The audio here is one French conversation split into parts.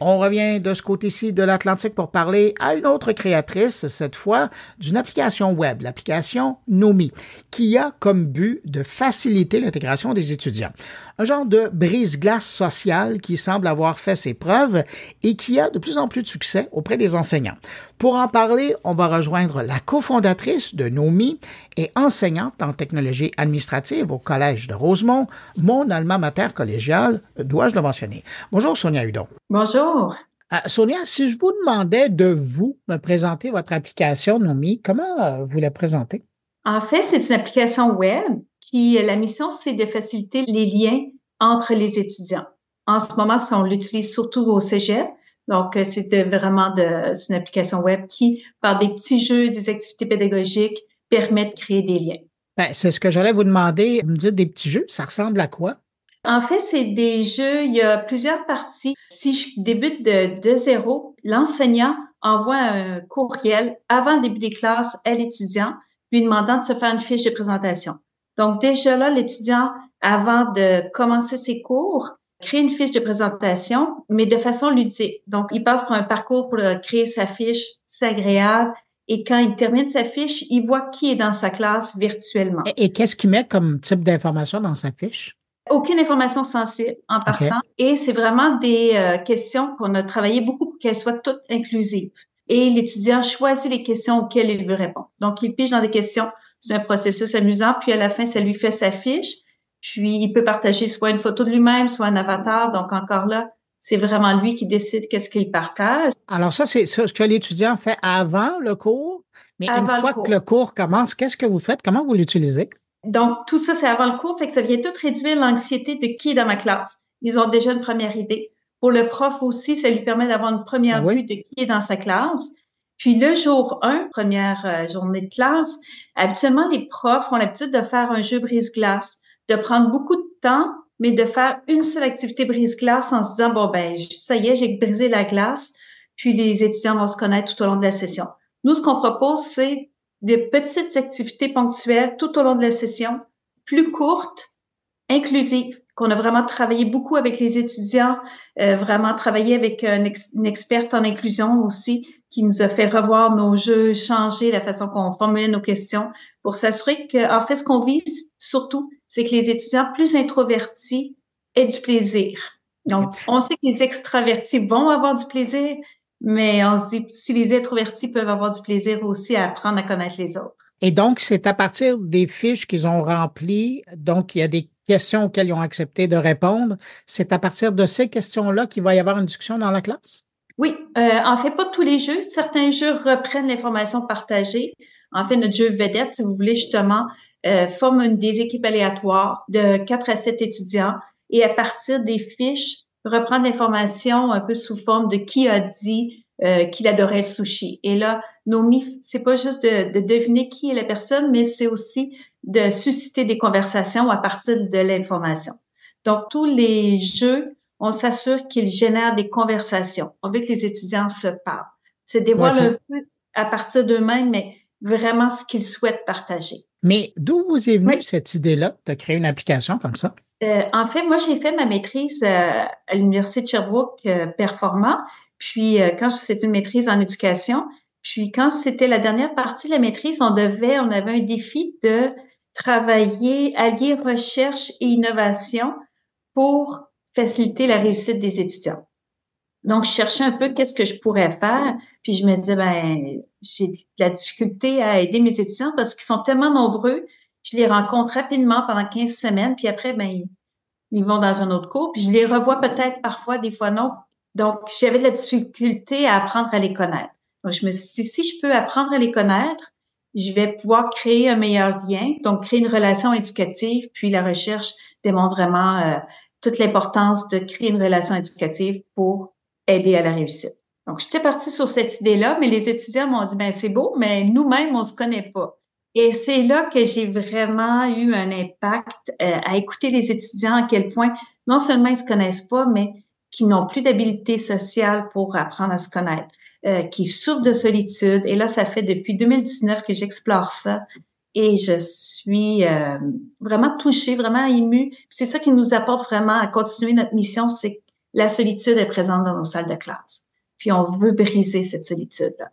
On revient de ce côté-ci de l'Atlantique pour parler à une autre créatrice, cette fois d'une application web, l'application Nomi, qui a comme but de faciliter l'intégration des étudiants. Un genre de brise-glace sociale qui semble avoir fait ses preuves et qui a de plus en plus de succès auprès des enseignants. Pour en parler, on va rejoindre la cofondatrice de Nomi et enseignante en technologie administrative au Collège de Rosemont, mon alma mater collégial, dois-je le mentionner. Bonjour Sonia Hudon. Bonjour. Euh, Sonia, si je vous demandais de vous me présenter votre application Nomi, comment euh, vous la présentez? En fait, c'est une application web qui, la mission, c'est de faciliter les liens entre les étudiants. En ce moment, on l'utilise surtout au cégep. Donc, euh, c'est vraiment de, une application web qui, par des petits jeux, des activités pédagogiques, permet de créer des liens. Ben, c'est ce que j'allais vous demander. Vous me dites des petits jeux, ça ressemble à quoi? En fait, c'est des jeux, il y a plusieurs parties. Si je débute de, de zéro, l'enseignant envoie un courriel avant le début des classes à l'étudiant, lui demandant de se faire une fiche de présentation. Donc, déjà là, l'étudiant, avant de commencer ses cours, crée une fiche de présentation, mais de façon ludique. Donc, il passe par un parcours pour créer sa fiche, c'est agréable. Et quand il termine sa fiche, il voit qui est dans sa classe virtuellement. Et, qu'est-ce qu'il met comme type d'information dans sa fiche? Aucune information sensible en partant. Et c'est vraiment des euh, questions qu'on a travaillé beaucoup pour qu'elles soient toutes inclusives. Et l'étudiant choisit les questions auxquelles il veut répondre. Donc, il pige dans des questions. C'est un processus amusant. Puis, à la fin, ça lui fait sa fiche. Puis, il peut partager soit une photo de lui-même, soit un avatar. Donc, encore là, c'est vraiment lui qui décide qu'est-ce qu'il partage. Alors, ça, c'est ce que l'étudiant fait avant le cours. Mais une fois que le cours commence, qu'est-ce que vous faites? Comment vous l'utilisez? Donc, tout ça, c'est avant le cours. Fait que ça vient tout réduire l'anxiété de qui est dans ma classe. Ils ont déjà une première idée. Pour le prof aussi, ça lui permet d'avoir une première vue de qui est dans sa classe. Puis le jour 1, première euh, journée de classe, habituellement, les profs ont l'habitude de faire un jeu brise-glace de prendre beaucoup de temps, mais de faire une seule activité brise-glace en se disant, bon, ben, ça y est, j'ai brisé la glace, puis les étudiants vont se connaître tout au long de la session. Nous, ce qu'on propose, c'est des petites activités ponctuelles tout au long de la session, plus courtes, inclusives, qu'on a vraiment travaillé beaucoup avec les étudiants, euh, vraiment travaillé avec une experte en inclusion aussi, qui nous a fait revoir nos jeux, changer la façon qu'on formule nos questions pour s'assurer que, en fait, ce qu'on vise surtout, c'est que les étudiants plus introvertis aient du plaisir. Donc, on sait que les extravertis vont avoir du plaisir, mais on se dit, si les introvertis peuvent avoir du plaisir aussi à apprendre à connaître les autres. Et donc, c'est à partir des fiches qu'ils ont remplies, donc il y a des questions auxquelles ils ont accepté de répondre, c'est à partir de ces questions-là qu'il va y avoir une discussion dans la classe? Oui, euh, en fait, pas tous les jeux. Certains jeux reprennent l'information partagée. En fait, notre jeu vedette, si vous voulez, justement, euh, forme des équipes aléatoires de 4 à 7 étudiants et à partir des fiches, reprendre l'information un peu sous forme de qui a dit euh, qu'il adorait le sushi. Et là, Nomi, c'est pas juste de, de, deviner qui est la personne, mais c'est aussi de susciter des conversations à partir de l'information. Donc, tous les jeux on s'assure qu'ils génèrent des conversations. On veut que les étudiants se parlent. C'est dévoile un peu à partir d'eux-mêmes, mais vraiment ce qu'ils souhaitent partager. Mais d'où vous est venue cette idée-là de créer une application comme ça? Euh, en fait, moi, j'ai fait ma maîtrise euh, à l'Université de Sherbrooke euh, Performant. Puis, quand c'était une maîtrise en éducation, puis quand c'était la dernière partie de la maîtrise, on devait, on avait un défi de travailler, allier recherche et innovation pour faciliter la réussite des étudiants. Donc, je cherchais un peu qu'est-ce que je pourrais faire, puis je me disais, ben, j'ai de la difficulté à aider mes étudiants parce qu'ils sont tellement nombreux, je les rencontre rapidement pendant 15 semaines, puis après, ben, ils vont dans un autre cours, puis je les revois peut-être parfois, des fois non. Donc, j'avais de la difficulté à apprendre à les connaître. Donc, je me suis dit, si je peux apprendre à les connaître, je vais pouvoir créer un meilleur lien, donc créer une relation éducative, puis la recherche démontre vraiment euh, toute l'importance de créer une relation éducative pour aider à la réussite. Donc, j'étais partie sur cette idée-là, mais les étudiants m'ont dit, ben c'est beau, mais nous-mêmes, on se connaît pas. Et c'est là que j'ai vraiment eu un impact euh, à écouter les étudiants à quel point non seulement ils se connaissent pas, mais qui n'ont plus d'habilité sociale pour apprendre à se connaître, euh, qui souffrent de solitude. Et là, ça fait depuis 2019 que j'explore ça et je suis euh, vraiment touchée, vraiment émue. C'est ça qui nous apporte vraiment à continuer notre mission, c'est la solitude est présente dans nos salles de classe. Puis on veut briser cette solitude-là.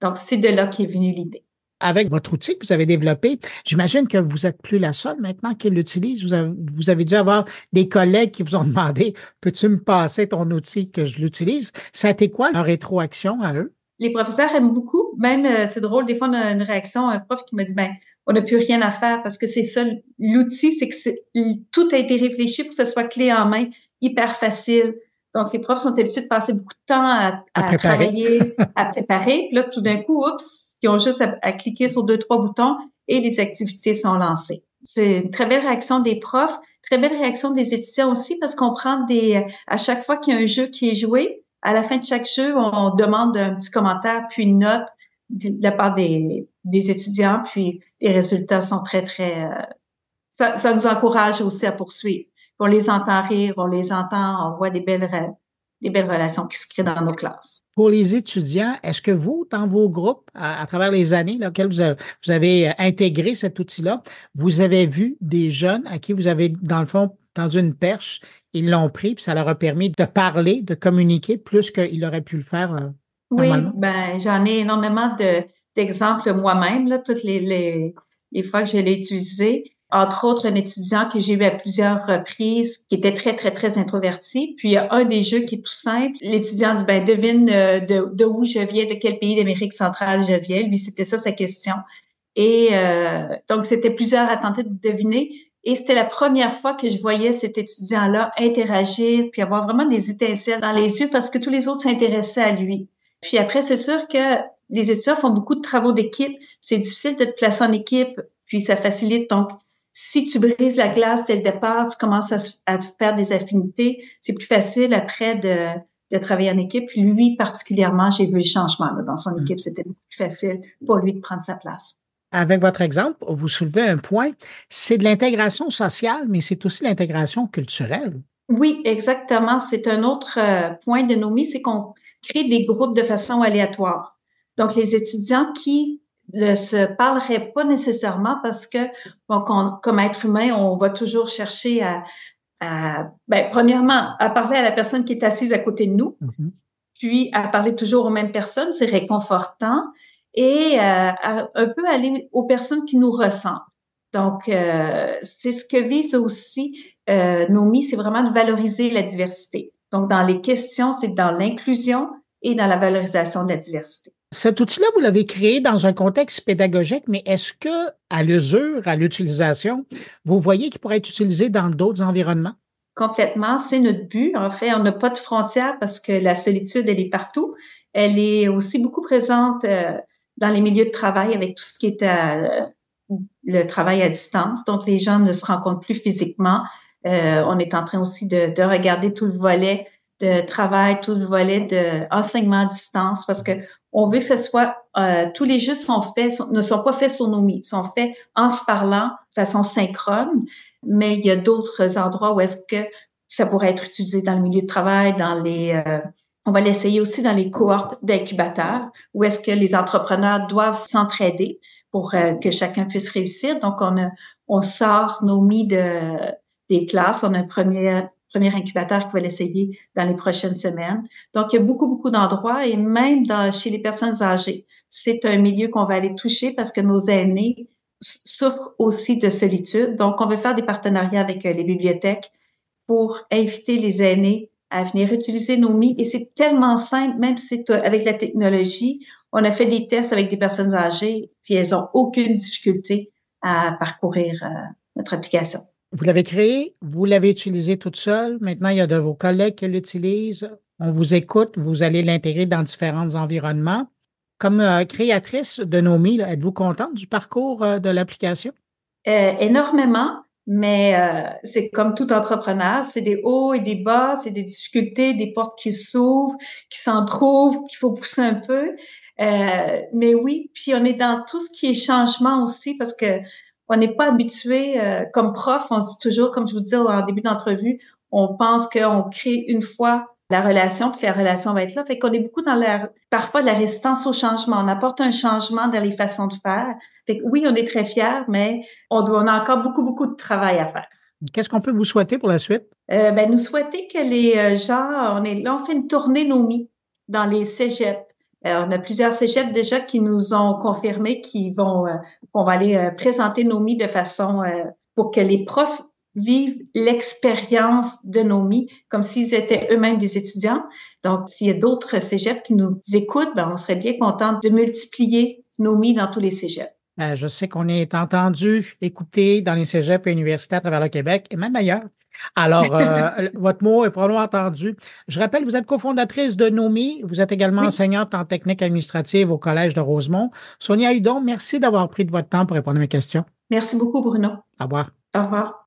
Donc, c'est de là qu'est venue l'idée. Avec votre outil que vous avez développé, j'imagine que vous êtes plus la seule maintenant qui l'utilise. Vous avez, vous avez dû avoir des collègues qui vous ont demandé Peux-tu me passer ton outil que je l'utilise? Ça a été quoi leur rétroaction à eux? Les professeurs aiment beaucoup. Même, euh, c'est drôle, des fois, on a une réaction, un prof qui me dit ben, on n'a plus rien à faire parce que c'est ça. L'outil, c'est que tout a été réfléchi pour que ce soit clé en main, hyper facile. Donc, les profs sont habitués de passer beaucoup de temps à, travailler, à préparer. Puis là, tout d'un coup, oups, ils ont juste à, cliquer sur deux, trois boutons et les activités sont lancées. C'est une très belle réaction des profs, très belle réaction des étudiants aussi parce qu'on prend des, à chaque fois qu'il y a un jeu qui est joué, à la fin de chaque jeu, on demande un petit commentaire puis une note de la part des, des étudiants, puis les résultats sont très, très... Euh, ça, ça nous encourage aussi à poursuivre on les entend rire, on les entend, on voit des belles, des belles relations qui se créent dans nos classes. Pour les étudiants, est-ce que vous, dans vos groupes, à, travers les années dans lesquelles vous avez, vous avez euh, intégré cet outil-là, vous avez vu des jeunes à qui vous avez, dans le fond, tendu une perche, ils l'ont pris, puis ça leur a permis de parler, de communiquer plus qu'ils auraient pu le faire euh, oui, ben j'en ai énormément de, d'exemples moi-même, toutes les, les, les fois que je l'ai utilisé entre autres un étudiant que j'ai eu à plusieurs reprises qui était très, très, très introverti. Puis il y a un des jeux qui est tout simple. L'étudiant dit, ben devine euh, de, de, où je viens, de quel pays d'Amérique centrale je viens. Lui, c'était ça sa question. Et euh, donc, c'était plusieurs à tenter de deviner. Et c'était la première fois que je voyais cet étudiant-là interagir, puis avoir vraiment des étincelles dans les yeux parce que tous les autres s'intéressaient à lui. Puis après, c'est sûr que les étudiants font beaucoup de travaux d'équipe. C'est difficile de te placer en équipe, puis ça facilite. Donc, si tu brises la glace dès le départ, tu commences à, faire des affinités, c'est plus facile après de, de, travailler en équipe. Lui, particulièrement, j'ai vu le changement dans son mm. équipe. C'était beaucoup plus facile pour lui de prendre sa place. Avec votre exemple, vous soulevez un point, c'est de l'intégration sociale, mais c'est aussi l'intégration culturelle. Oui, exactement. C'est un autre euh, point de nos c'est qu'on crée des groupes de façon aléatoire. Donc, les étudiants qui ne se parlerait pas nécessairement parce que, bon, comme être humain, on va toujours chercher à, à ben, premièrement, à parler à la personne qui est assise à côté de nous, mm-hmm. puis à parler toujours aux mêmes personnes, c'est réconfortant, et euh, à, un peu aller aux personnes qui nous ressentent. Donc, euh, c'est ce que vise aussi euh, Nomi, c'est vraiment de valoriser la diversité. Donc, dans les questions, c'est dans l'inclusion et dans la valorisation de la diversité. Cet outil-là, vous l'avez créé dans un contexte pédagogique, mais est-ce que, à l'usure, à l'utilisation, vous voyez qu'il pourrait être utilisé dans d'autres environnements? Complètement, c'est notre but. En fait, on n'a pas de frontières parce que la solitude, elle est partout. Elle est aussi beaucoup présente euh, dans les milieux de travail avec tout ce qui est euh, le travail à distance. Donc, les gens ne se rencontrent plus physiquement. Euh, on est en train aussi de, de regarder tout le volet de travail, tout le volet de enseignement à distance, parce que on veut que ce soit euh, tous les jeux sont faits, ne sont pas faits sur nos mis, sont faits en se parlant de façon synchrone, mais il y a d'autres endroits où est-ce que ça pourrait être utilisé dans le milieu de travail, dans les euh, on va l'essayer aussi dans les cohortes d'incubateurs, où est-ce que les entrepreneurs doivent s'entraider pour euh, que chacun puisse réussir. Donc, on, a, on sort nos mis de, des classes. On a un premier premier incubateur qui va l'essayer dans les prochaines semaines. Donc, il y a beaucoup, beaucoup d'endroits et même chez les personnes âgées, c'est un milieu qu'on va aller toucher parce que nos aînés souffrent aussi de solitude. Donc, on veut faire des partenariats avec euh, les bibliothèques pour inviter les aînés à venir utiliser nos MI. Et c'est tellement simple, même si c'est avec la technologie. On a fait des tests avec des personnes âgées, puis elles ont aucune difficulté à parcourir euh, notre application. Vous l'avez créé, vous l'avez utilisé toute seule. Maintenant, il y a de vos collègues qui l'utilisent. On vous écoute, vous allez l'intégrer dans différents environnements. Comme euh, créatrice de Nomi, êtes-vous contente du parcours euh, de l'application? Euh, énormément, mais c'est comme tout entrepreneur, c'est des hauts et des bas, c'est des difficultés, des portes qui s'ouvrent, qui s'en trouvent, qu'il faut pousser un peu. mais oui, puis on est dans tout ce qui est changement aussi parce que on n'est pas habitué, euh, comme prof, on se dit toujours, comme je vous disais en début d'entrevue, on pense qu'on crée une fois la relation, puis la relation va être là. Fait qu'on est beaucoup dans la, parfois de la résistance au changement. On apporte un changement dans les façons de faire. Fait que oui, on est très fiers, mais on, doit, on a encore beaucoup, beaucoup de travail à faire. Qu'est-ce qu'on peut vous souhaiter pour la suite? Euh, ben, nous souhaiter que les gens, on est là, on fait une tournée NOMI dans les cégeps. On a plusieurs cégeps déjà qui nous ont confirmé qu'ils vont, qu'on va aller présenter NOMI de façon pour que les profs vivent l'expérience de NOMI comme s'ils étaient eux-mêmes des étudiants. Donc, s'il y a d'autres cégeps qui nous écoutent, ben, on serait bien content de multiplier NOMI dans tous les cégeps. Ben, je sais qu'on est entendu, écouté dans les cégeps et universités à travers le Québec et même ailleurs. Alors, euh, votre mot est probablement entendu. Je rappelle, vous êtes cofondatrice de NOMI. Vous êtes également enseignante en technique administrative au Collège de Rosemont. Sonia Hudon, merci d'avoir pris de votre temps pour répondre à mes questions. Merci beaucoup, Bruno. Au revoir. Au revoir.